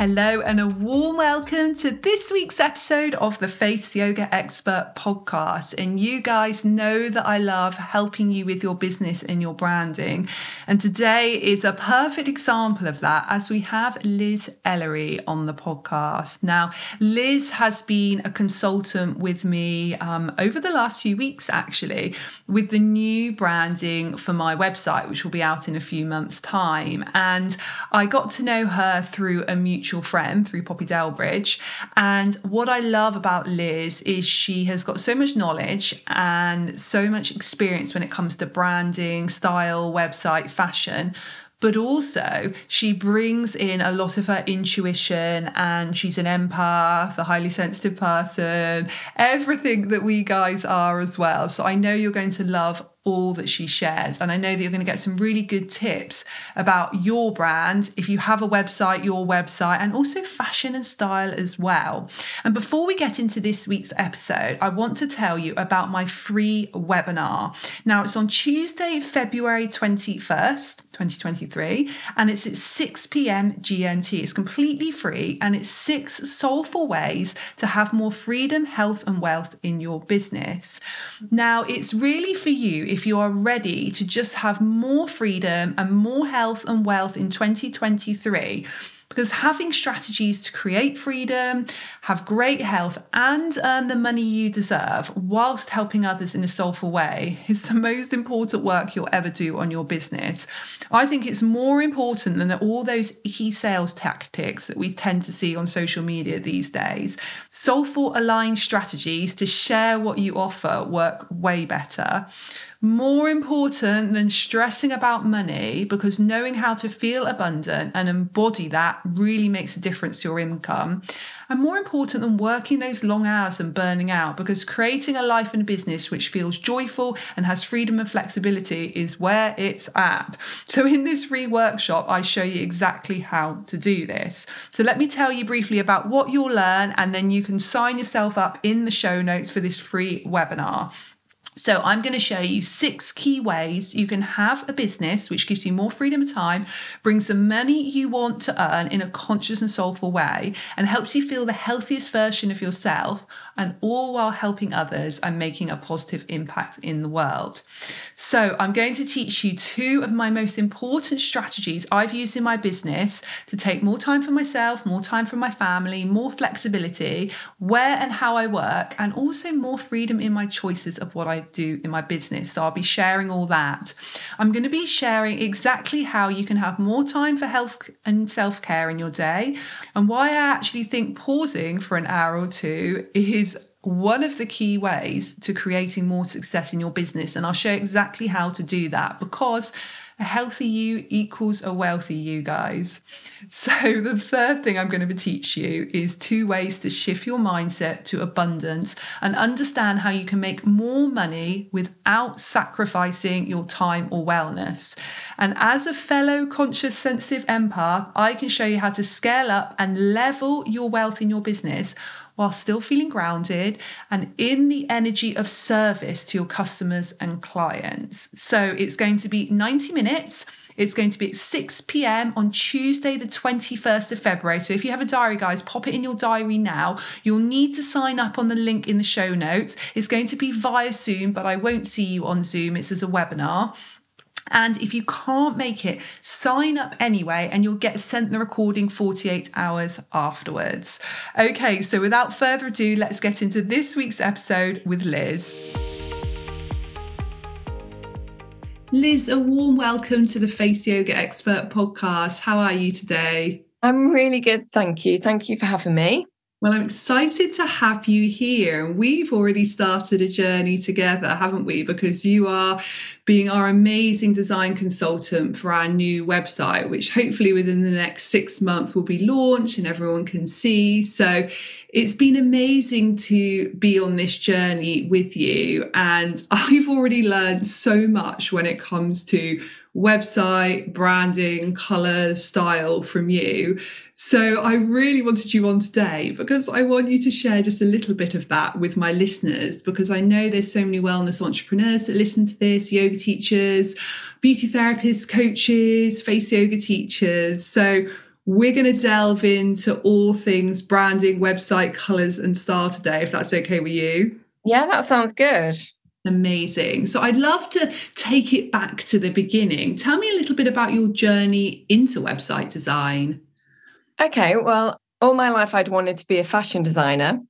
Hello, and a warm welcome to this week's episode of the Face Yoga Expert podcast. And you guys know that I love helping you with your business and your branding. And today is a perfect example of that as we have Liz Ellery on the podcast. Now, Liz has been a consultant with me um, over the last few weeks, actually, with the new branding for my website, which will be out in a few months' time. And I got to know her through a mutual mutual friend through Poppy Delbridge. And what I love about Liz is she has got so much knowledge and so much experience when it comes to branding, style, website, fashion but also she brings in a lot of her intuition and she's an empath, a highly sensitive person, everything that we guys are as well. So I know you're going to love all that she shares. And I know that you're going to get some really good tips about your brand, if you have a website, your website, and also fashion and style as well. And before we get into this week's episode, I want to tell you about my free webinar. Now, it's on Tuesday, February 21st, 2023, and it's at 6 p.m. GMT. It's completely free and it's six soulful ways to have more freedom, health, and wealth in your business. Now, it's really for you if you are ready to just have more freedom and more health and wealth in 2023 because having strategies to create freedom, have great health, and earn the money you deserve whilst helping others in a soulful way is the most important work you'll ever do on your business. I think it's more important than all those icky sales tactics that we tend to see on social media these days. Soulful aligned strategies to share what you offer work way better more important than stressing about money because knowing how to feel abundant and embody that really makes a difference to your income. And more important than working those long hours and burning out because creating a life and a business which feels joyful and has freedom and flexibility is where it's at. So, in this free workshop, I show you exactly how to do this. So, let me tell you briefly about what you'll learn, and then you can sign yourself up in the show notes for this free webinar. So, I'm going to show you six key ways you can have a business which gives you more freedom of time, brings the money you want to earn in a conscious and soulful way, and helps you feel the healthiest version of yourself, and all while helping others and making a positive impact in the world. So, I'm going to teach you two of my most important strategies I've used in my business to take more time for myself, more time for my family, more flexibility, where and how I work, and also more freedom in my choices of what I do in my business. So I'll be sharing all that. I'm going to be sharing exactly how you can have more time for health and self care in your day and why I actually think pausing for an hour or two is one of the key ways to creating more success in your business. And I'll show exactly how to do that because a healthy you equals a wealthy you, guys. So, the third thing I'm going to teach you is two ways to shift your mindset to abundance and understand how you can make more money without sacrificing your time or wellness. And as a fellow conscious, sensitive empath, I can show you how to scale up and level your wealth in your business while still feeling grounded and in the energy of service to your customers and clients. So it's going to be 90 minutes. It's going to be at 6 p.m. on Tuesday, the 21st of February. So if you have a diary, guys, pop it in your diary now. You'll need to sign up on the link in the show notes. It's going to be via Zoom, but I won't see you on Zoom. It's as a webinar. And if you can't make it, sign up anyway and you'll get sent the recording 48 hours afterwards. Okay, so without further ado, let's get into this week's episode with Liz. Liz, a warm welcome to the Face Yoga Expert podcast. How are you today? I'm really good, thank you. Thank you for having me. Well, I'm excited to have you here. We've already started a journey together, haven't we? Because you are being our amazing design consultant for our new website, which hopefully within the next six months will be launched and everyone can see. So it's been amazing to be on this journey with you. And I've already learned so much when it comes to website, branding, colors, style from you. So I really wanted you on today because I want you to share just a little bit of that with my listeners because I know there's so many wellness entrepreneurs that listen to this, yoga teachers, beauty therapists, coaches, face yoga teachers. So we're going to delve into all things branding, website, colors, and style today, if that's okay with you. Yeah, that sounds good. Amazing. So I'd love to take it back to the beginning. Tell me a little bit about your journey into website design. Okay, well, all my life I'd wanted to be a fashion designer.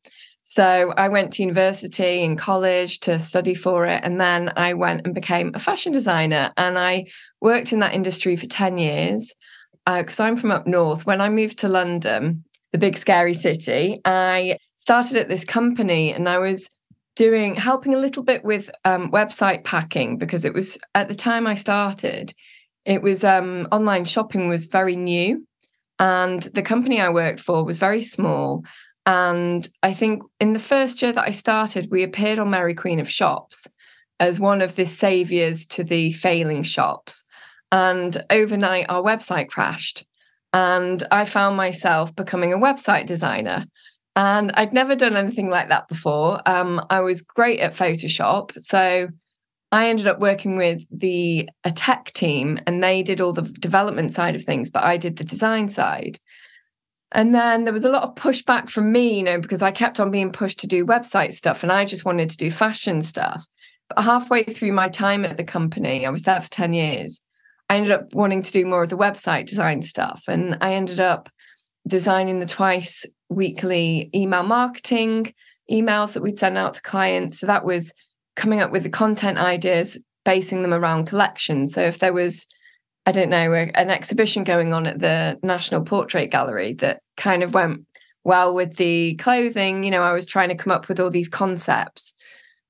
So I went to university and college to study for it. And then I went and became a fashion designer. And I worked in that industry for 10 years because uh, I'm from up north. When I moved to London, the big scary city, I started at this company and I was doing helping a little bit with um, website packing because it was at the time I started, it was um, online shopping was very new, and the company I worked for was very small. And I think in the first year that I started, we appeared on Mary Queen of Shops as one of the saviors to the failing shops. And overnight, our website crashed. And I found myself becoming a website designer. And I'd never done anything like that before. Um, I was great at Photoshop. So I ended up working with the a tech team and they did all the development side of things, but I did the design side. And then there was a lot of pushback from me, you know, because I kept on being pushed to do website stuff and I just wanted to do fashion stuff. But halfway through my time at the company, I was there for 10 years. I ended up wanting to do more of the website design stuff. And I ended up designing the twice weekly email marketing emails that we'd send out to clients. So that was coming up with the content ideas, basing them around collections. So if there was, I don't know, an exhibition going on at the National Portrait Gallery that kind of went well with the clothing, you know, I was trying to come up with all these concepts.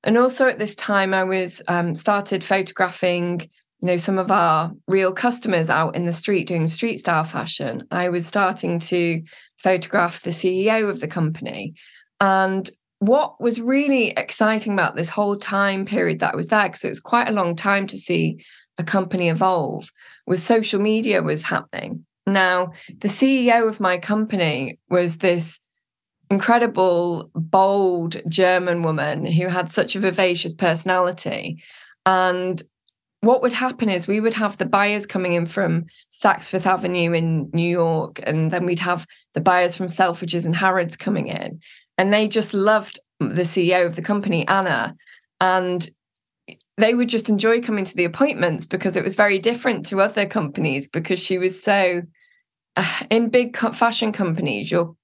And also at this time, I was um, started photographing you know some of our real customers out in the street doing street style fashion i was starting to photograph the ceo of the company. And what was really exciting about this whole time period that I was there because it was quite a long time to see a company evolve was social media was happening. Now the ceo of my company was this incredible bold german woman who had such a vivacious personality. And what would happen is we would have the buyers coming in from Saks Fifth Avenue in New York, and then we'd have the buyers from Selfridges and Harrods coming in. And they just loved the CEO of the company, Anna. And they would just enjoy coming to the appointments because it was very different to other companies because she was so uh, in big fashion companies you're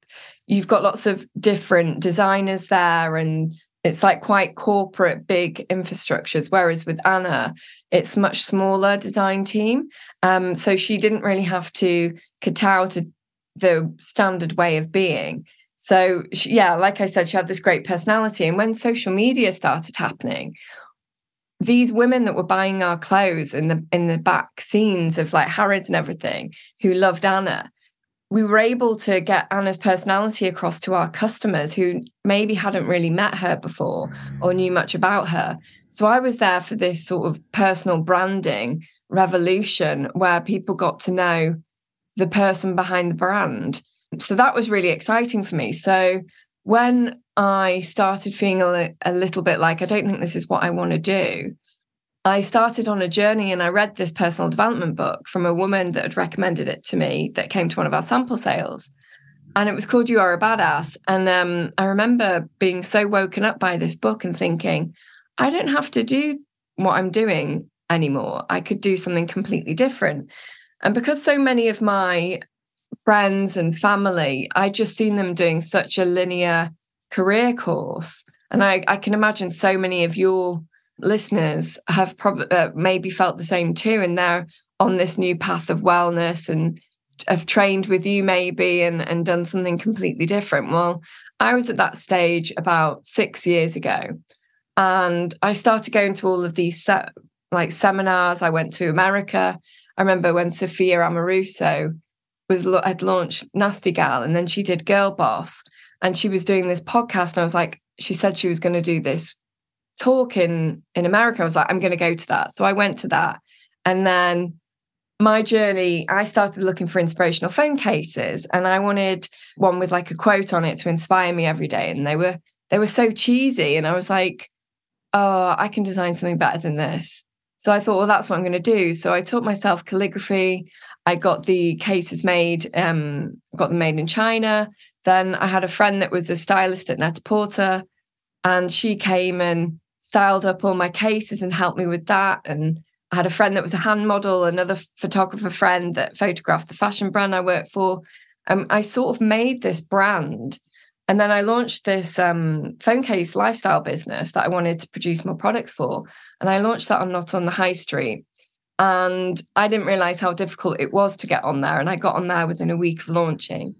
you've got lots of different designers there and it's like quite corporate big infrastructures whereas with anna it's much smaller design team. Um, so she didn't really have to kowtow to the standard way of being. So she, yeah like i said she had this great personality. And when social media started happening these women that were buying our clothes in the in the back scenes of like harrods and everything who loved anna we were able to get Anna's personality across to our customers who maybe hadn't really met her before or knew much about her. So I was there for this sort of personal branding revolution where people got to know the person behind the brand. So that was really exciting for me. So when I started feeling a, little bit like, I don't think this is what I want to do, I started on a journey and I read this personal development book from a woman that had recommended it to me that came to one of our sample sales. And it was called You Are a Badass. And um, I remember being so woken up by this book and thinking, I don't have to do what I'm doing anymore. I could do something completely different. And because so many of my friends and family, I just seen them doing such a linear career course. And I, I can imagine so many of your listeners have probably uh, maybe felt the same too, and they're on this new path of wellness and have trained with you maybe and and done something completely different. Well, I was at that stage about six years ago, and I started going to all of these se- like seminars. I went to America. I remember when Sophia Amoruso was had launched Nasty Gal, and then she did Girl Boss, and she was doing this podcast. And I was like, she said she was going to do this talk in in America, I was like, I'm going to go to that. So I went to that, and then my journey, I started looking for inspirational phone cases, and I wanted one with like a quote on it to inspire me every day. And they were they were so cheesy, and I was like, oh, I can design something better than this. So I thought, well, that's what I'm going to do. So I taught myself calligraphy. I got the cases made, um, got them made in China. Then I had a friend that was a stylist at Net-a-Porter, and she came and styled up all my cases and helped me with that. And I had a friend that was a hand model, another photographer friend that photographed the fashion brand I worked for. Um, I sort of made this brand. And then I launched this um, phone case lifestyle business that I wanted to produce more products for. And I launched that on Not on the High Street. And I didn't realize how difficult it was to get on there. And I got on there within a week of launching.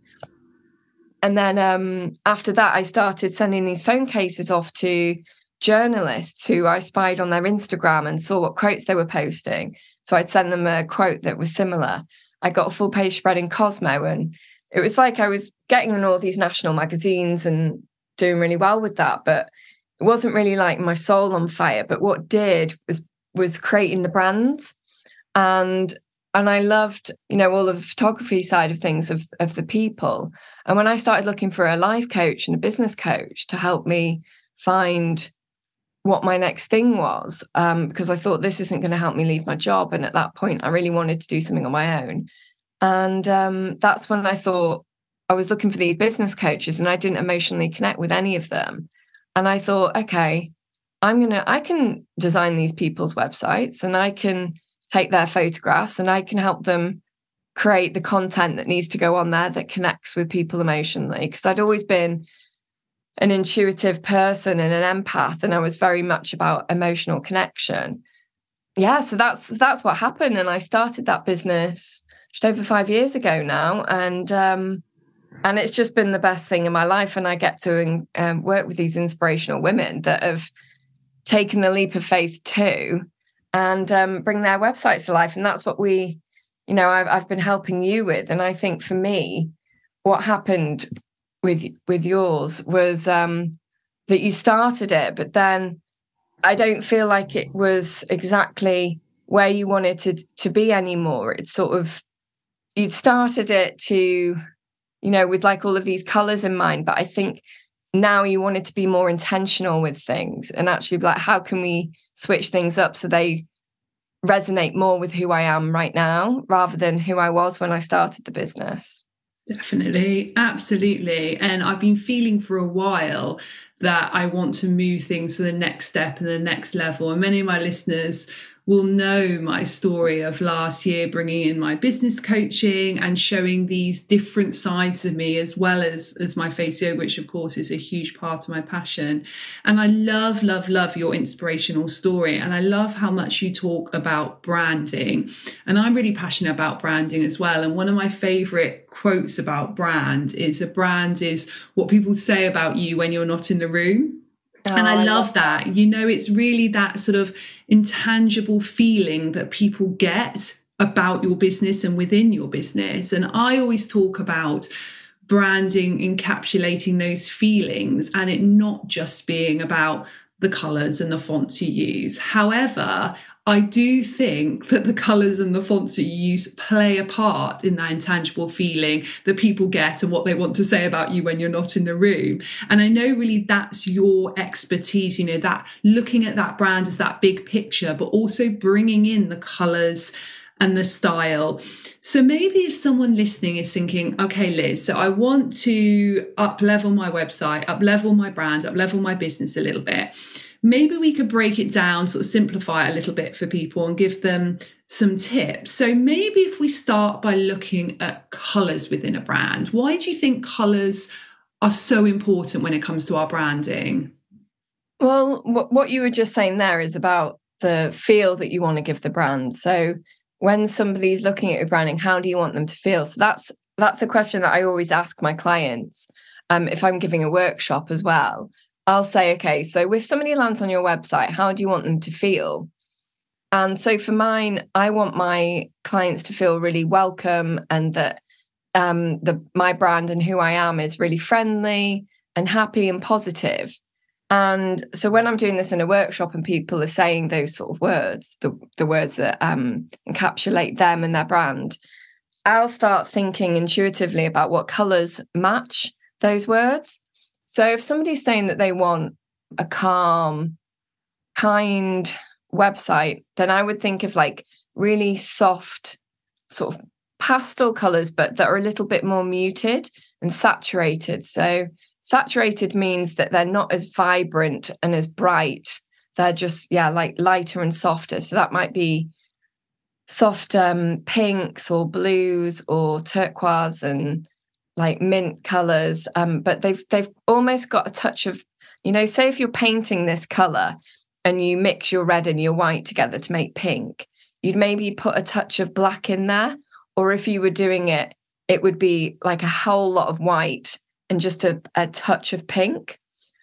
And then um, after that, I started sending these phone cases off to journalists who I spied on their Instagram and saw what quotes they were posting. So I'd send them a quote that was similar. I got a full page spread in Cosmo, and it was like I was getting in all these national magazines and doing really well with that. But it wasn't really like my soul on fire. But what did was was creating the brands and and I loved, you know, all the photography side of things of of the people. And when I started looking for a life coach and a business coach to help me find what my next thing was, um, because I thought this isn't going to help me leave my job. And at that point, I really wanted to do something on my own. And um, that's when I thought I was looking for these business coaches, and I didn't emotionally connect with any of them. And I thought, okay, I'm gonna, I can design these people's websites, and I can take their photographs and I can help them create the content that needs to go on there that connects with people emotionally. Because I'd always been an intuitive person and an empath, and I was very much about emotional connection. Yeah, so that's that's what happened, and I started that business just over five years ago now, and um, and it's just been the best thing in my life. And I get to um, work with these inspirational women that have taken the leap of faith too and um, bring their websites to life. And that's what we, you know, I've, I've been helping you with. And I think for me, what happened with with yours was um, that you started it, but then I don't feel like it was exactly where you wanted to to be anymore. It's sort of you'd started it to, you know, with like all of these colors in mind, but I think now you wanted to be more intentional with things and actually like how can we switch things up so they resonate more with who I am right now rather than who I was when I started the business. Definitely, absolutely. And I've been feeling for a while that I want to move things to the next step and the next level. And many of my listeners will know my story of last year bringing in my business coaching and showing these different sides of me as well as as my face yoga which of course is a huge part of my passion. And i love love love your inspirational story. And i love how much you talk about branding. And i'm really passionate about branding as well. And one of my favorite quotes about brand is a brand is what people say about you when you're not in the room Oh, and I, I love, love that. that. You know, it's really that sort of intangible feeling that people get about your business and within your business. And I always talk about branding encapsulating those feelings and it not just being about the colors and the fonts you use. However, I do think that the colours and the fonts that you use play a part in that intangible feeling that people get and what they want to say about you when you're not in the room. And I know really that's your expertise, you know, that looking at that brand as that big picture, but also bringing in the colours and the style. So maybe if someone listening is thinking, okay, Liz, so I want to up level my website, up level my brand, up level my business a little bit maybe we could break it down, sort of simplify it a little bit for people and give them some tips. So maybe if we start by looking at colours within a brand, why do you think colours are so important when it comes to our branding? Well, what you were just saying there is about the feel that you want to give the brand. So when somebody's looking at your branding, how do you want them to feel? So that's that's a question that I always ask my clients um, if I'm giving a workshop as well. I'll say, okay, so if somebody lands on your website, how do you want them to feel? And so for mine, I want my clients to feel really welcome and that um, the my brand and who I am is really friendly and happy and positive. And so when I'm doing this in a workshop and people are saying those sort of words, the, the words that um, encapsulate them and their brand, I'll start thinking intuitively about what colors match those words. So if somebody's saying that they want a calm, kind website, then I would think of like really soft, sort of pastel colors, but that are a little bit more muted and saturated. So, saturated means that they're not as vibrant and as bright. They're just, yeah, like lighter and softer. So, that might be soft um, pinks or blues or turquoise and like mint colors. Um, but they've they've almost got a touch of, you know, say if you're painting this color and you mix your red and your white together to make pink, you'd maybe put a touch of black in there. Or if you were doing it, it would be like a whole lot of white and just a, a touch of pink.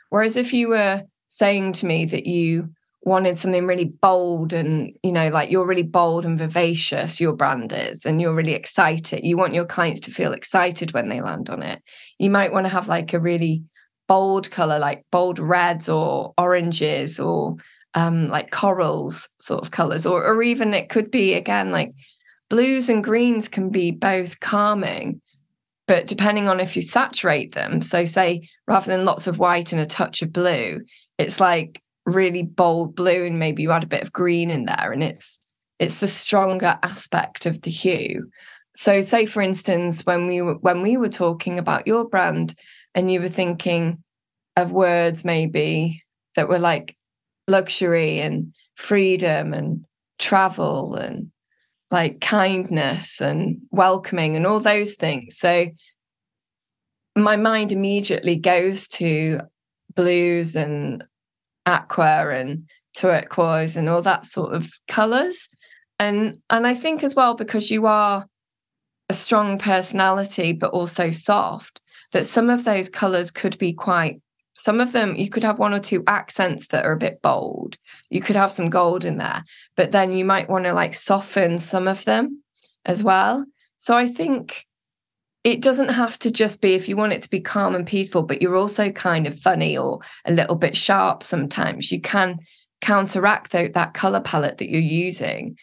Whereas if you were saying to me that you wanted something really bold and you know like you're really bold and vivacious your brand is and you're really excited. You want your clients to feel excited when they land on it. You might want to have like a really bold color like bold reds or oranges or um, like corals sort of colors or, or even it could be again like blues and greens can be both calming but depending on if you saturate them so say rather than lots of white and a touch of blue it's like really bold blue and maybe you add a bit of green in there and it's it's the stronger aspect of the hue. So say for instance when we were when we were talking about your brand and you were thinking of words maybe that were like luxury and freedom and travel and like kindness and welcoming and all those things. So my mind immediately goes to blues and aqua and turquoise and all that sort of colors. And and i think as well because you are a strong personality but also soft that some of those colors could be quite some of them you could have one or two accents that are a bit bold. You could have some gold in there but then you might want to like soften some of them as well. So i think it doesn't have to just be if you want it to be calm and peaceful, but you're also kind of funny or a little bit sharp sometimes. You can counteract the, that color palette that you're using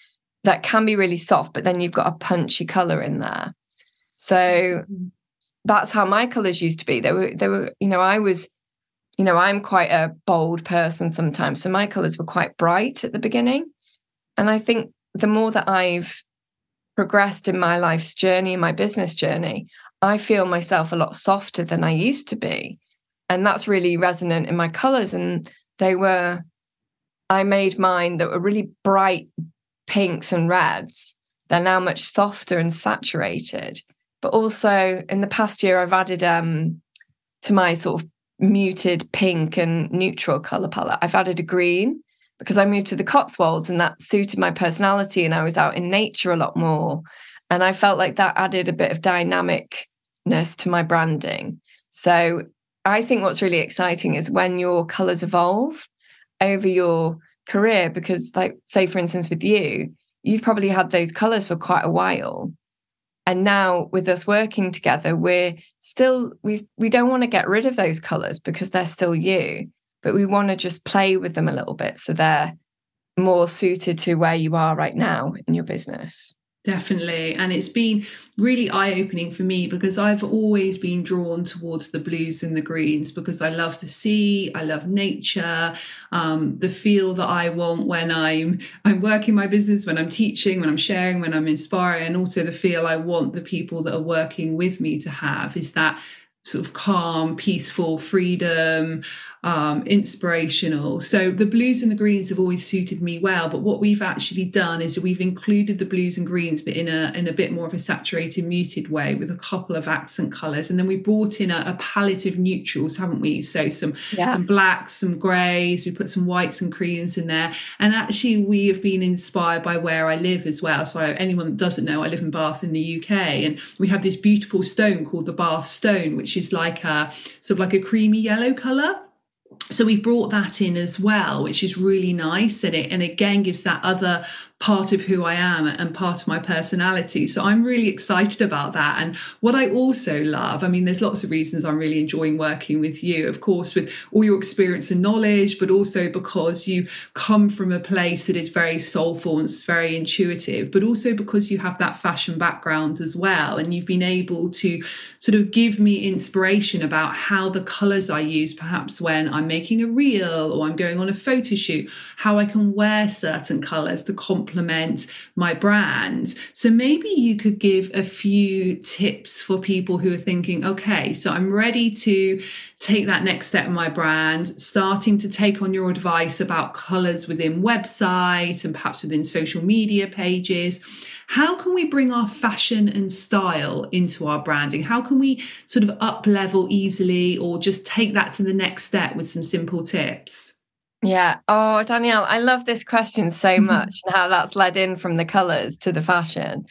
that can be really soft, but then you've got a punchy color in there. So that's how my colors used to be. They were, they were, you know, I was, you know, I'm quite a bold person sometimes. So my colors were quite bright at the beginning. And I think the more that I've progressed in my life's journey, my business journey, I feel myself a lot softer than I used to be. And that's really resonant in my colors. And they were, I made mine that were really bright pinks and reds. They're now much softer and saturated. But also in the past year, I've added um, to my sort of muted pink and neutral color palette, I've added a green because I moved to the Cotswolds and that suited my personality and I was out in nature a lot more. And I felt like that added a bit of dynamicness to my branding. So I think what's really exciting is when your colors evolve over your career, because, like, say, for instance, with you, you've probably had those colors for quite a while. And now with us working together, we're still, we, we don't want to get rid of those colors because they're still you but we want to just play with them a little bit so they're more suited to where you are right now in your business. Definitely. And it's been really eye opening for me because I've always been drawn towards the blues and the greens because I love the sea, I love nature, um, the feel that I want when I'm I'm working my business, when I'm teaching, when I'm sharing, when I'm inspiring, and also the feel I want the people that are working with me to have is that sort of calm, peaceful, freedom, um, inspirational. So the blues and the greens have always suited me well. But what we've actually done is we've included the blues and greens, but in a in a bit more of a saturated, muted way with a couple of accent colours. And then we brought in a, a palette of neutrals, haven't we? So some yeah. some blacks, some greys. We put some whites and creams in there. And actually, we have been inspired by where I live as well. So anyone that doesn't know, I live in Bath in the UK, and we have this beautiful stone called the Bath Stone, which is like a sort of like a creamy yellow colour so we've brought that in as well which is really nice and it and again gives that other part of who I am and part of my personality. So I'm really excited about that. And what I also love, I mean, there's lots of reasons I'm really enjoying working with you, of course, with all your experience and knowledge, but also because you come from a place that is very soulful and it's very intuitive, but also because you have that fashion background as well. And you've been able to sort of give me inspiration about how the colors I use, perhaps when I'm making a reel or I'm going on a photo shoot, how I can wear certain colors to complement complement my brand. So maybe you could give a few tips for people who are thinking, okay, so I'm ready to take that next step in my brand, starting to take on your advice about colors within websites and perhaps within social media pages. How can we bring our fashion and style into our branding? How can we sort of up level easily or just take that to the next step with some simple tips? Yeah. Oh, Danielle, I love this question so much and how that's led in from the colors to the fashion.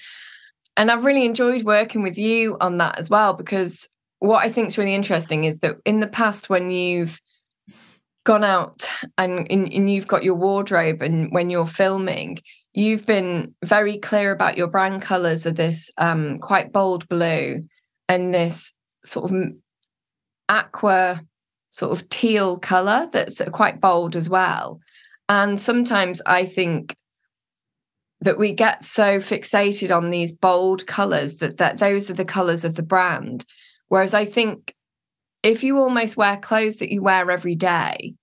And I've really enjoyed working with you on that as well, because what I think is really interesting is that in the past, when you've gone out and, and you've got your wardrobe and when you're filming, you've been very clear about your brand colors of this um, quite bold blue and this sort of aqua sort of teal color that's quite bold as well. And sometimes I think that we get so fixated on these bold colors that, that those are the colors of the brand. Whereas I think if you almost wear clothes that you wear every day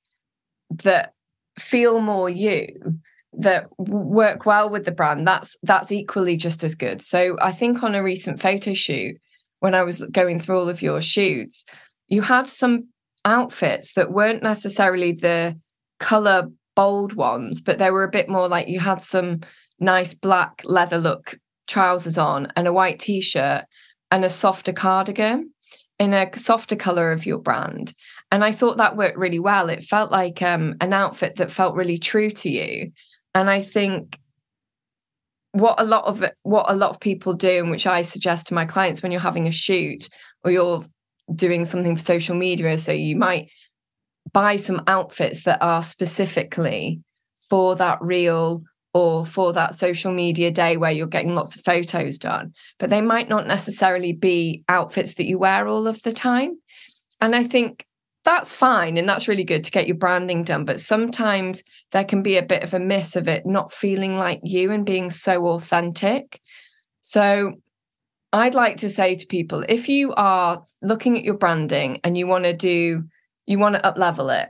that feel more you, that work well with the brand, that's that's equally just as good. So I think on a recent photo shoot, when I was going through all of your shoots, you had some outfits that weren't necessarily the color bold ones, but they were a bit more like you had some nice black leather look trousers on and a white t shirt and a softer cardigan in a softer color of your brand. And I thought that worked really well. It felt like um, an outfit that felt really true to you. And I think what a lot of what a lot of people do, and which I suggest to my clients when you're having a shoot or you're doing something for social media. So you might buy some outfits that are specifically for that reel or for that social media day where you're getting lots of photos done, but they might not necessarily be outfits that you wear all of the time. And I think that's fine and that's really good to get your branding done. But sometimes there can be a bit of a miss of it not feeling like you and being so authentic. So I'd like to say to people if you are looking at your branding and you want to do, you want to up level it,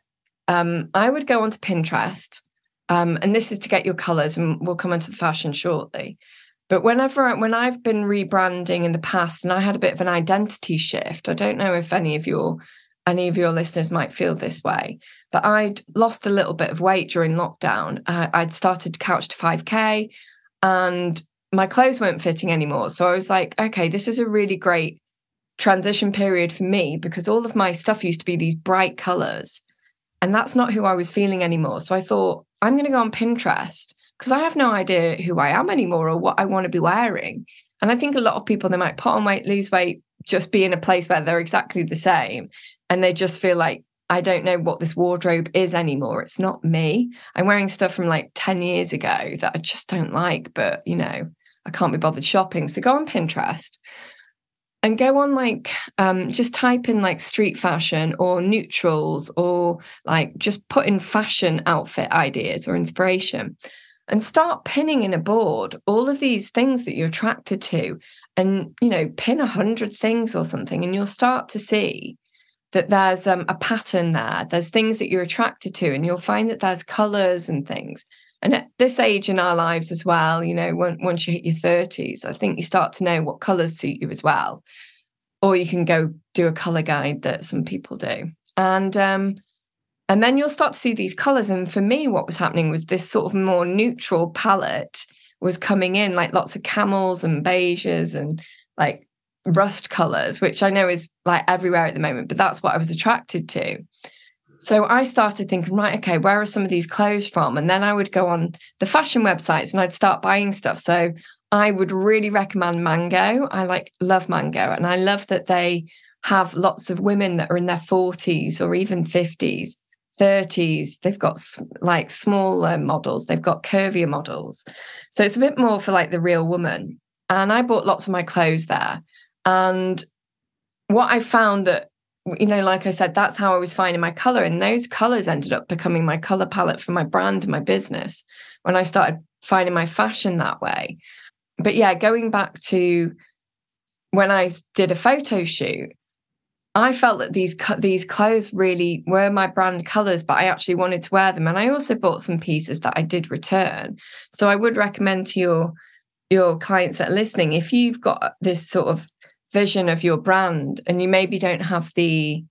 um, I would go onto Pinterest. Um, and this is to get your colors, and we'll come into the fashion shortly. But whenever when I've been rebranding in the past, and I had a bit of an identity shift, I don't know if any of your any of your listeners might feel this way, but I'd lost a little bit of weight during lockdown. Uh, I'd started couch to 5K, and my clothes weren't fitting anymore. So I was like, okay, this is a really great transition period for me because all of my stuff used to be these bright colors. And that's not who I was feeling anymore. So I thought, I'm going to go on Pinterest because I have no idea who I am anymore or what I want to be wearing. And I think a lot of people, they might put on weight, lose weight, just be in a place where they're exactly the same. And they just feel like, I don't know what this wardrobe is anymore. It's not me. I'm wearing stuff from like 10 years ago that I just don't like, but you know, I can't be bothered shopping. So go on Pinterest and go on like um, just type in like street fashion or neutrals or like just put in fashion outfit ideas or inspiration and start pinning in a board all of these things that you're attracted to and you know pin a hundred things or something and you'll start to see that there's um, a pattern there there's things that you're attracted to and you'll find that there's colors and things and at this age in our lives as well, you know, once you hit your 30s, I think you start to know what colours suit you as well. Or you can go do a colour guide that some people do. And um, and then you'll start to see these colours. And for me, what was happening was this sort of more neutral palette was coming in, like lots of camels and beiges and like rust colours, which I know is like everywhere at the moment, but that's what I was attracted to. So I started thinking, right, okay, where are some of these clothes from? And then I would go on the fashion websites and I'd start buying stuff. So I would really recommend Mango. I like love Mango and I love that they have lots of women that are in their 40s or even 50s, 30s. They've got like smaller models, they've got curvier models. So it's a bit more for like the real woman. And I bought lots of my clothes there. And what I found that you know, like I said, that's how I was finding my color. And those colors ended up becoming my color palette for my brand and my business when I started finding my fashion that way. But yeah, going back to when I did a photo shoot, I felt that these these clothes really were my brand colors, but I actually wanted to wear them. And I also bought some pieces that I did return. So I would recommend to your your clients that are listening, if you've got this sort of vision of your brand and you maybe don't have the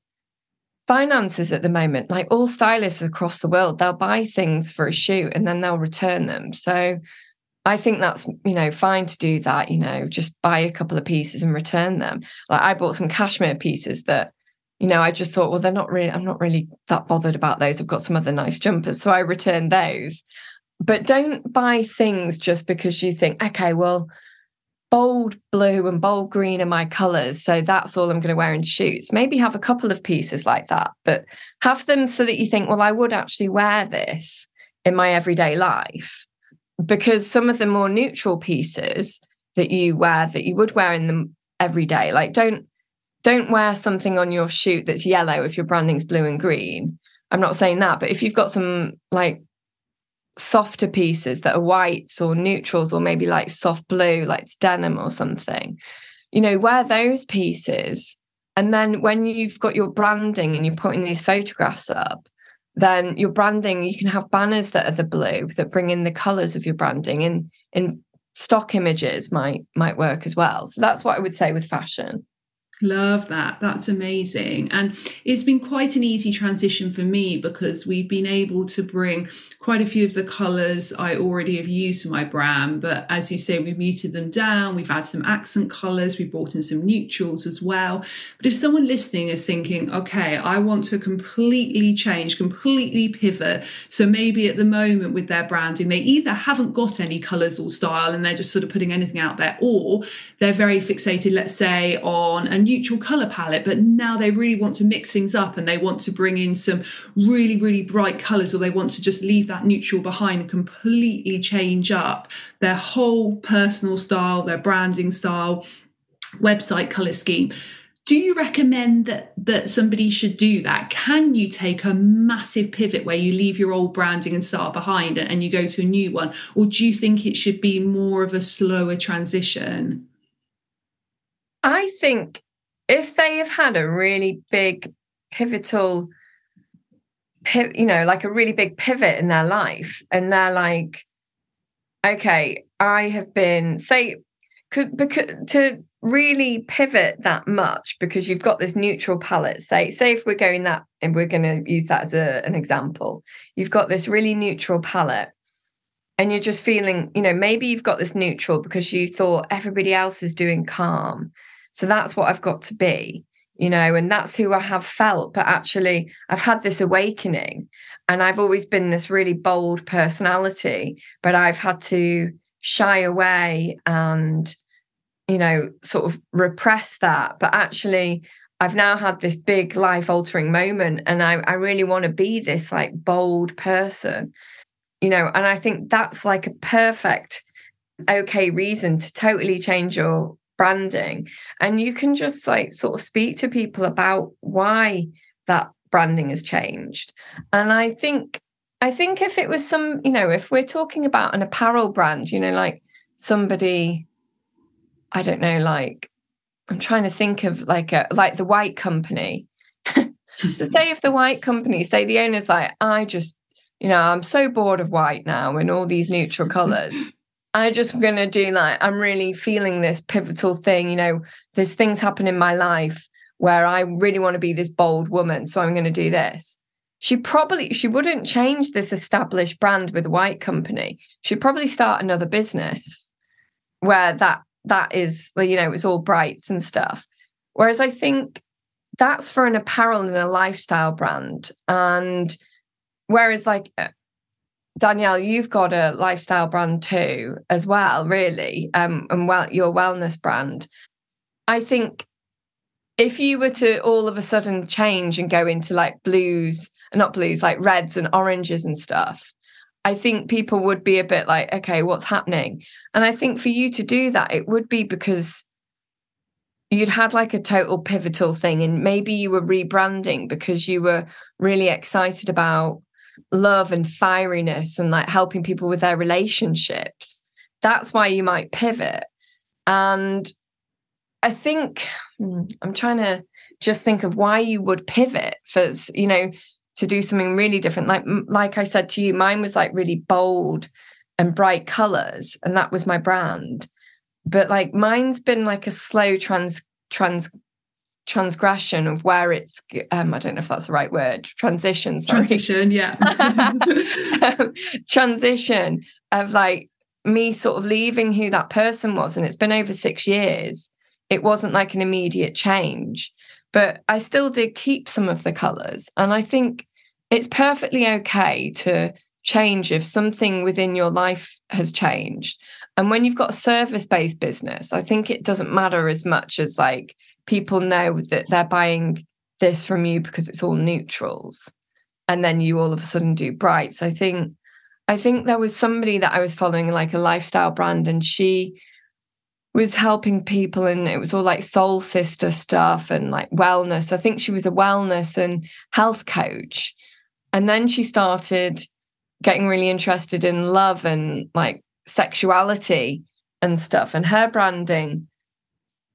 finances at the moment, like all stylists across the world, they'll buy things for a shoot and then they'll return them. So I think that's, you know, fine to do that, you know, just buy a couple of pieces and return them. Like I bought some cashmere pieces that, you know, I just thought, well, they're not really, I'm not really that bothered about those. I've got some other nice jumpers. So I returned those. But don't buy things just because you think, okay, well, bold blue and bold green are my colors. So that's all I'm going to wear in shoots. Maybe have a couple of pieces like that, but have them so that you think, well, I would actually wear this in my everyday life. Because some of the more neutral pieces that you wear that you would wear in them every day, like don't don't wear something on your shoot that's yellow if your branding's blue and green. I'm not saying that, but if you've got some like softer pieces that are whites or neutrals or maybe like soft blue, like denim or something. You know, wear those pieces. And then when you've got your branding and you're putting these photographs up, then your branding, you can have banners that are the blue that bring in the colors of your branding and in stock images might might work as well. So that's what I would say with fashion. Love that. That's amazing. And it's been quite an easy transition for me because we've been able to bring quite a few of the colours I already have used for my brand. But as you say, we've muted them down. We've had some accent colours. We've brought in some neutrals as well. But if someone listening is thinking, okay, I want to completely change, completely pivot. So maybe at the moment with their branding, they either haven't got any colours or style and they're just sort of putting anything out there, or they're very fixated, let's say, on a neutral color palette, but now they really want to mix things up and they want to bring in some really, really bright colors, or they want to just leave that neutral behind and completely change up their whole personal style, their branding style, website color scheme. Do you recommend that that somebody should do that? Can you take a massive pivot where you leave your old branding and start behind and you go to a new one? Or do you think it should be more of a slower transition? I think if they have had a really big pivotal you know like a really big pivot in their life and they're like okay i have been say could because to really pivot that much because you've got this neutral palette say say if we're going that and we're going to use that as a, an example you've got this really neutral palette and you're just feeling you know maybe you've got this neutral because you thought everybody else is doing calm so that's what I've got to be, you know, and that's who I have felt. But actually, I've had this awakening and I've always been this really bold personality, but I've had to shy away and, you know, sort of repress that. But actually, I've now had this big life altering moment and I, I really want to be this like bold person, you know, and I think that's like a perfect, okay reason to totally change your branding. And you can just like sort of speak to people about why that branding has changed. And i think i think if it was some you know if we're talking about an apparel brand you know like somebody i don't know like i'm trying to think of like a like the white company. So say if the white company say the owner's like i just you know i'm so bored of white now and all these neutral colors I just going to do like, I'm really feeling this pivotal thing. You know, there's things happen in my life where I really want to be this bold woman. So I'm going to do this. She probably, she wouldn't change this established brand with a white company. She'd probably start another business where that, that is, you know, it's all brights and stuff. Whereas I think that's for an apparel and a lifestyle brand. And whereas like Danielle, you've got a lifestyle brand too, as well, really, um, and well, your wellness brand. I think if you were to all of a sudden change and go into like blues, not blues, like reds and oranges and stuff, I think people would be a bit like, okay, what's happening? And I think for you to do that, it would be because you'd had like a total pivotal thing, and maybe you were rebranding because you were really excited about love and fieriness and like helping people with their relationships, that's why you might pivot. And I think hmm, I'm trying to just think of why you would pivot for, you know, to do something really different. Like, like I said to you, mine was like really bold and bright colors, and that was my brand. But like mine's been like a slow trans trans transgression of where it's um i don't know if that's the right word transition sorry. transition yeah. Transition of like me sort of leaving who that person was and it's been over 6 years. It wasn't like an immediate change but i still did keep some of the colors and i think it's perfectly okay to change if something within your life has changed. And when you've got a service based business i think it doesn't matter as much as like people know that they're buying this from you because it's all neutrals. And then you all of a sudden do brights. I think i think there was somebody that i was following like a lifestyle brand and she was helping people and it was all like soul sister stuff and like wellness. I think she was a wellness and health coach. And then she started getting really interested in love and like sexuality and stuff and her branding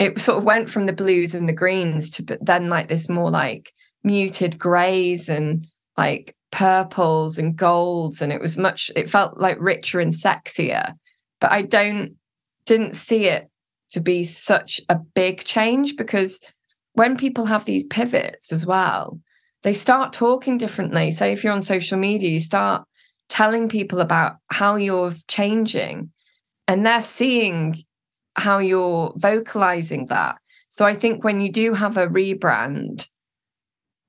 it sort of went from the blues and the greens to then like this more like muted grays and like purples and golds and it was much it felt like richer and sexier. But i don't didn't see it to be such a big change because when people have these pivots as well they start talking differently. Say if you're on social media you start telling people about how you're changing and they're seeing how you're vocalizing that. So I think when you do have a rebrand,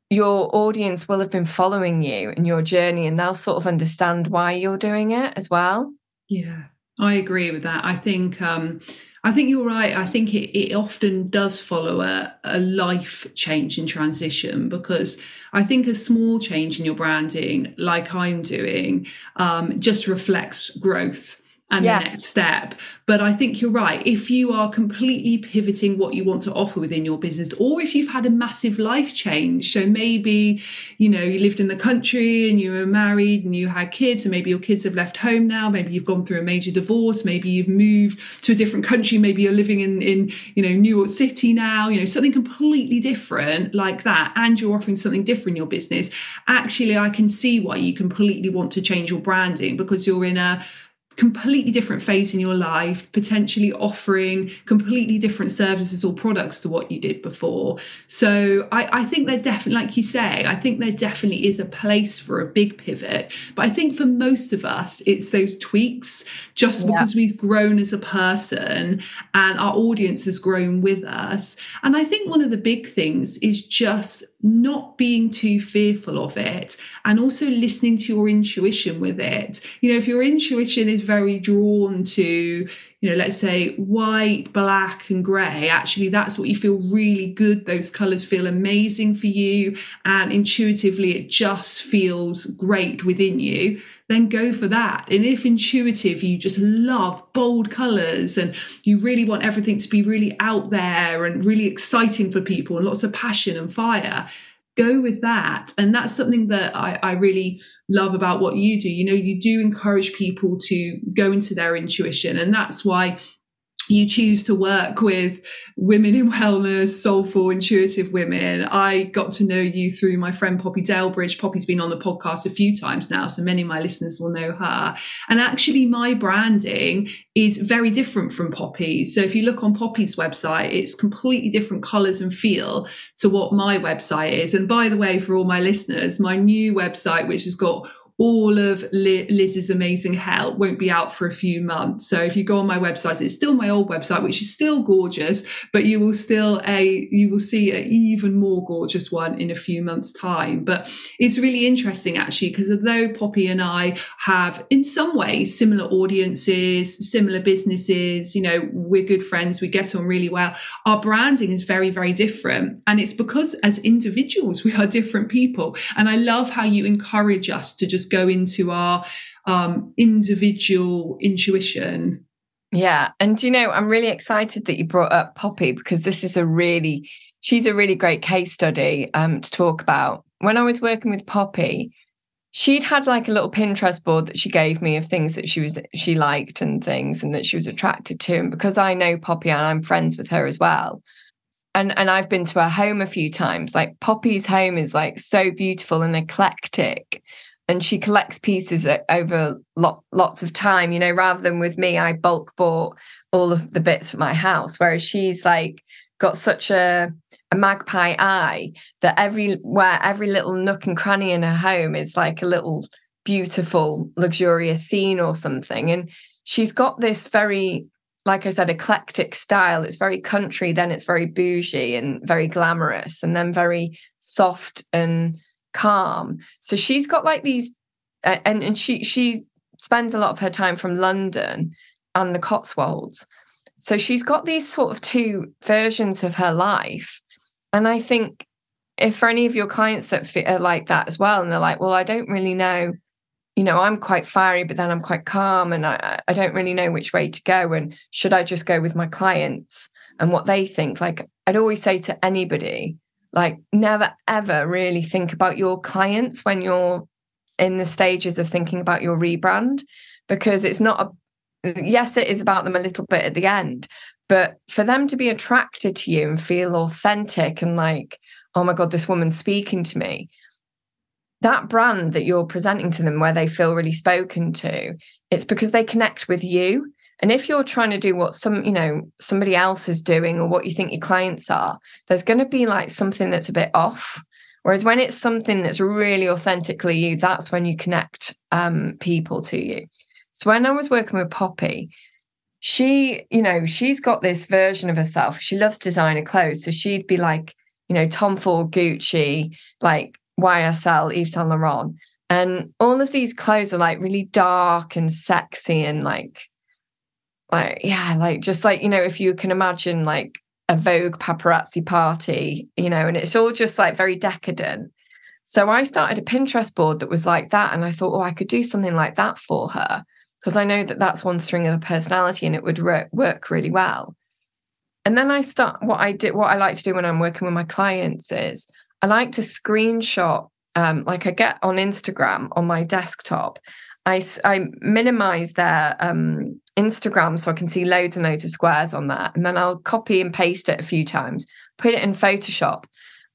your audience will have been following you and your journey and they'll sort of understand why you're doing it as well. Yeah, I agree with that. I think um I think you're right. I think it, it often does follow a, a life change and transition because I think a small change in your branding, like I'm doing, um, just reflects growth and yes. the next step. But I think you're right. If you are completely pivoting what you want to offer within your business, or if you've had a massive life change, so maybe, you know, you lived in the country and you were married and you had kids, and maybe your kids have left home now, maybe you've gone through a major divorce, maybe you've moved to a different country, maybe you're living in, in you know, New York City now, you know, something completely different like that, and you're offering something different in your business. Actually, I can see why you completely want to change your branding because you're in a completely different phase in your life, potentially offering completely different services or products to what you did before. So I, I, think there definitely, like you say, I think there definitely is a place for a big pivot. But I think for most of us, it's those tweaks just yeah. because we've grown as a person and our audience has grown with us. And I think one of the big things is just not being too fearful of it and also listening to your intuition with it. You know, if your intuition is very drawn to, you know, let's say white, black, and grey, actually, that's what you feel really good. Those colours feel amazing for you, and intuitively, it just feels great within you. Then go for that. And if intuitive, you just love bold colours and you really want everything to be really out there and really exciting for people and lots of passion and fire, go with that. And that's something that I, I, really love about what you do. You know, you do encourage people to go into their intuition. And that's why you choose to work with women in wellness, soulful, intuitive women. I got to know you through my friend Poppy Delbridge. Poppy's been on the podcast a few times now, so many of my listeners will know her. And actually, my branding is very different from Poppy's. So if you look on Poppy's website, it's completely different colors and feel to what my website is. And by the way, for all my listeners, my new website, which has got all of Liz's amazing help won't be out for a few months. So if you go on my website, it's still my old website, which is still gorgeous, but you will still a you will see an even more gorgeous one in a few months' time. But it's really interesting actually, because although Poppy and I have in some ways similar audiences, similar businesses, you know, we're good friends, we get on really well. Our branding is very, very different. And it's because as individuals, we are different people. And I love how you encourage us to just go into our um, individual intuition. Yeah. And, you know, I'm really excited that you brought up Poppy because this is a really, she's a really great case study um, to talk about. When I was working with Poppy, she'd had like a little Pinterest board that she gave me of things that she was she liked and things and that she was attracted to. And because I know Poppy and I'm friends with her as well, and and I've been to her home a few times. Like Poppy's home is like so beautiful and eclectic, and she collects pieces over lot, lots of time. You know, rather than with me, I bulk bought all of the bits for my house, whereas she's like got such a a magpie eye that everywhere every little nook and cranny in her home is like a little beautiful luxurious scene or something and she's got this very like I said, eclectic style. It's very country, then it's very bougie and very glamorous, and then very soft and calm. So she's got like these, uh, and and she she spends a lot of her time from London and the Cotswolds. So she's got these sort of two versions of her life, and I think if for any of your clients that fit, are like that as well, and they're like, well, I don't really know you know, I'm quite fiery, but then I'm quite calm and I, I don't really know which way to go. And should I just go with my clients and what they think? Like, I'd always say to anybody, like, never ever really think about your clients when you're in the stages of thinking about your rebrand, because it's not a, yes, it is about them a little bit at the end, but for them to be attracted to you and feel authentic and like, oh my God, this woman's speaking to me, that brand that you're presenting to them where they feel really spoken to it's because they connect with you and if you're trying to do what some you know somebody else is doing or what you think your clients are there's going to be like something that's a bit off. Whereas when it's something that's really authentically you that's when you connect um, people to you. So when i was working with poppy she you know she's got this version of herself. She loves designer clothes. So she'd be like you know tom ford gucci like YSL, Yves Saint Laurent. And all of these clothes are like really dark and sexy and like, like, yeah, like just like, you know, if you can imagine like a Vogue paparazzi party, you know, and it's all just like very decadent. So I started a Pinterest board that was like that. And I thought, oh, I could do something like that for her because I know that that's one string of a personality and it would re- work really well. And then I start what I did, what I like to do when I'm working with my clients is I like to screenshot, um, like I get on Instagram on my desktop. I, I minimize their um, Instagram so I can see loads and loads of squares on that. And then I'll copy and paste it a few times, put it in Photoshop,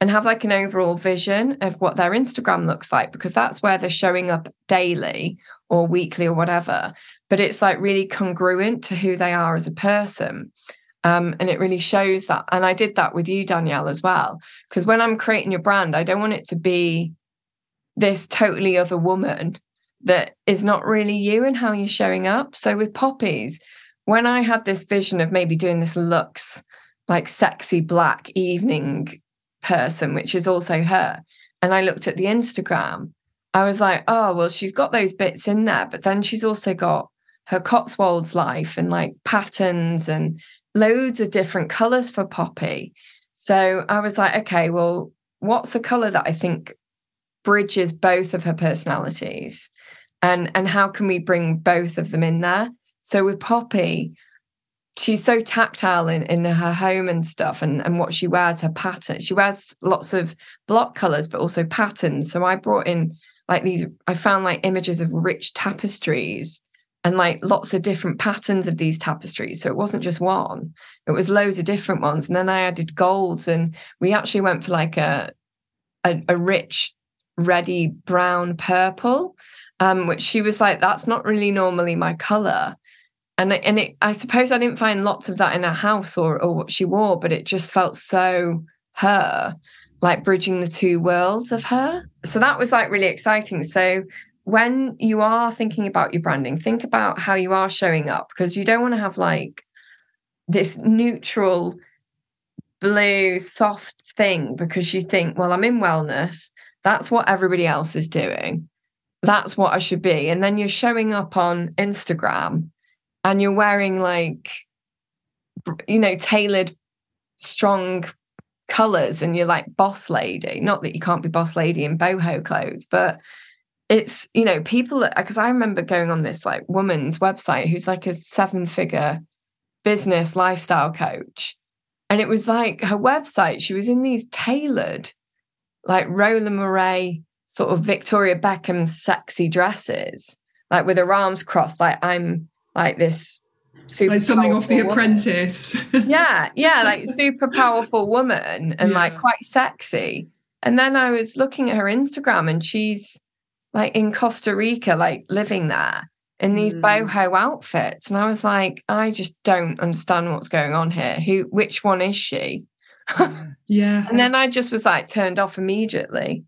and have like an overall vision of what their Instagram looks like because that's where they're showing up daily or weekly or whatever. But it's like really congruent to who they are as a person. Um, and it really shows that. And I did that with you, Danielle, as well. Because when I'm creating your brand, I don't want it to be this totally other woman that is not really you and how you're showing up. So with Poppy's, when I had this vision of maybe doing this looks like sexy black evening person, which is also her, and I looked at the Instagram, I was like, oh, well, she's got those bits in there, but then she's also got her Cotswolds life and like patterns and loads of different colors for Poppy. So I was like, okay, well, what's a color that I think bridges both of her personalities? And, and how can we bring both of them in there? So with Poppy, she's so tactile in, in her home and stuff and, and what she wears, her pattern. She wears lots of block colors, but also patterns. So I brought in like these, I found like images of rich tapestries and like lots of different patterns of these tapestries. So it wasn't just one, it was loads of different ones. And then I added golds, and we actually went for like a a, a rich, reddy brown purple, um, which she was like, that's not really normally my color. And and it, I suppose I didn't find lots of that in her house or or what she wore, but it just felt so her, like bridging the two worlds of her. So that was like really exciting. So when you are thinking about your branding, think about how you are showing up because you don't want to have like this neutral, blue, soft thing because you think, well, I'm in wellness. That's what everybody else is doing. That's what I should be. And then you're showing up on Instagram and you're wearing like, you know, tailored, strong colors and you're like boss lady. Not that you can't be boss lady in boho clothes, but it's you know people because i remember going on this like woman's website who's like a seven figure business lifestyle coach and it was like her website she was in these tailored like roland mouret sort of victoria beckham sexy dresses like with her arms crossed like i'm like this super like something off The woman. Apprentice. yeah, yeah, like super powerful woman and yeah. like quite sexy. And then I was looking at her Instagram and she's like in Costa Rica, like living there in these mm. boho outfits. And I was like, I just don't understand what's going on here. Who which one is she? yeah. and then I just was like turned off immediately.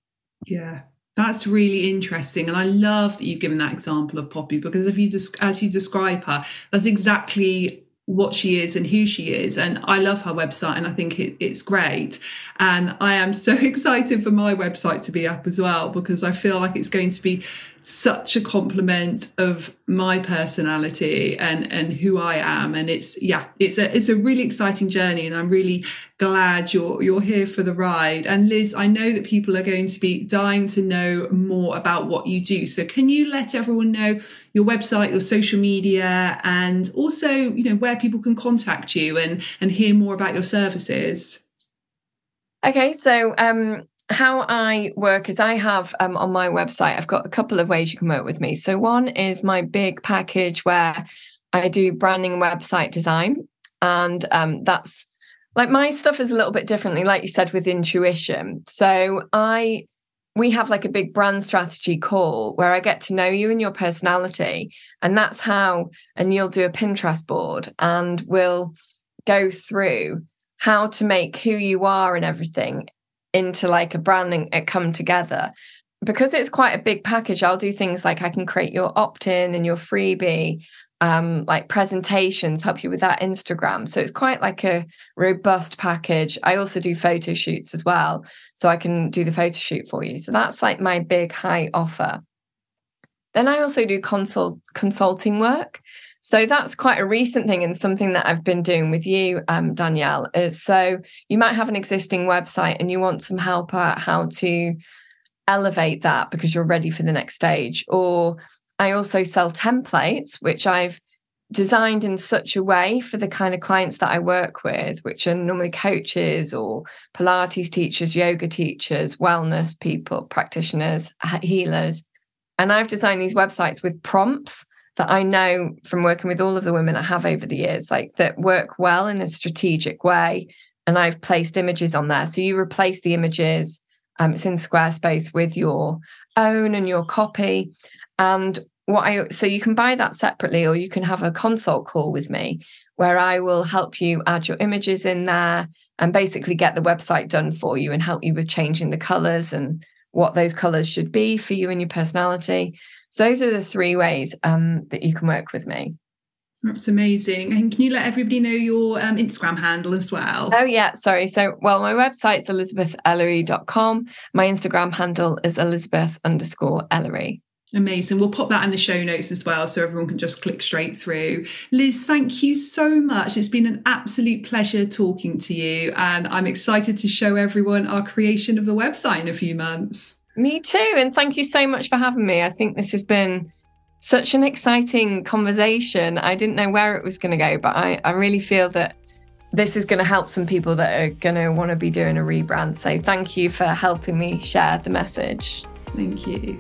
Yeah. That's really interesting, and I love that you've given that example of Poppy because if you just as you describe her, that's exactly what she is and who she is. And I love her website and I think it, it's great. And I am so excited for my website to be up as well because I feel like it's going to be such a compliment of my personality and and who I am. And it's yeah it's a it's a really exciting journey and I'm really glad you're you're here for the ride. And Liz I know that people are going to be dying to know more about what you do. So can you let everyone know your website your social media and also you know where people can contact you and and hear more about your services? Okay, so um, how I work is I have um, on my website, I've got a couple of ways you can work with me. So, one is my big package where I do branding and website design. And um, that's like my stuff is a little bit differently, like you said, with intuition. So, I we have like a big brand strategy call where I get to know you and your personality. And that's how, and you'll do a Pinterest board and we'll go through how to make who you are and everything into like a branding it come together. Because it's quite a big package i'll do things like i can create your opt-in and your freebie um, like presentations help you with that instagram. So it's quite like a robust package. I also do photo shoots as well so i can do the photo shoot for you. So that's like my big high offer. Then i also do consult consulting work so that's quite a recent thing and something that I've been doing with you, um, Danielle. Is so you might have an existing website and you want some help at how to elevate that because you're ready for the next stage. Or I also sell templates, which I've designed in such a way for the kind of clients that I work with, which are normally coaches or Pilates teachers, yoga teachers, wellness people, practitioners, healers. And I've designed these websites with prompts that I know from working with all of the women I have over the years, like that work well in a strategic way. And I've placed images on there. So you replace the images, um, it's in Squarespace with your own and your copy. And what I so you can buy that separately, or you can have a consult call with me where I will help you add your images in there and basically get the website done for you and help you with changing the colors and what those colors should be for you and your personality. So those are the three ways um, that you can work with me. That's amazing. And can you let everybody know your um, Instagram handle as well? Oh, yeah. Sorry. So, well, my website's elizabethellery.com. My Instagram handle is elizabeth underscore ellery. Amazing. We'll pop that in the show notes as well so everyone can just click straight through. Liz, thank you so much. It's been an absolute pleasure talking to you. And I'm excited to show everyone our creation of the website in a few months. Me too. And thank you so much for having me. I think this has been such an exciting conversation. I didn't know where it was going to go, but I, I really feel that this is going to help some people that are going to want to be doing a rebrand. So thank you for helping me share the message. Thank you.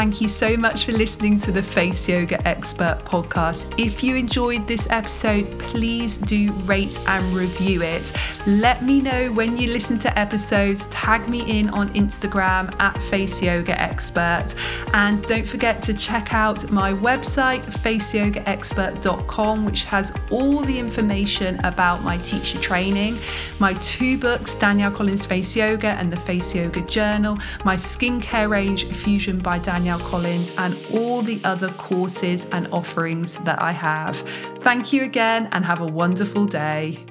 Thank you so much for listening to the Face Yoga Expert podcast. If you enjoyed this episode, please do rate and review it. Let me know when you listen to episodes. Tag me in on Instagram at Face Yoga Expert. And don't forget to check out my website, faceyogaexpert.com, which has all the information about my teacher training, my two books, Danielle Collins Face Yoga and the Face Yoga Journal, my skincare range, Fusion by Danielle. Danielle Collins, and all the other courses and offerings that I have. Thank you again and have a wonderful day.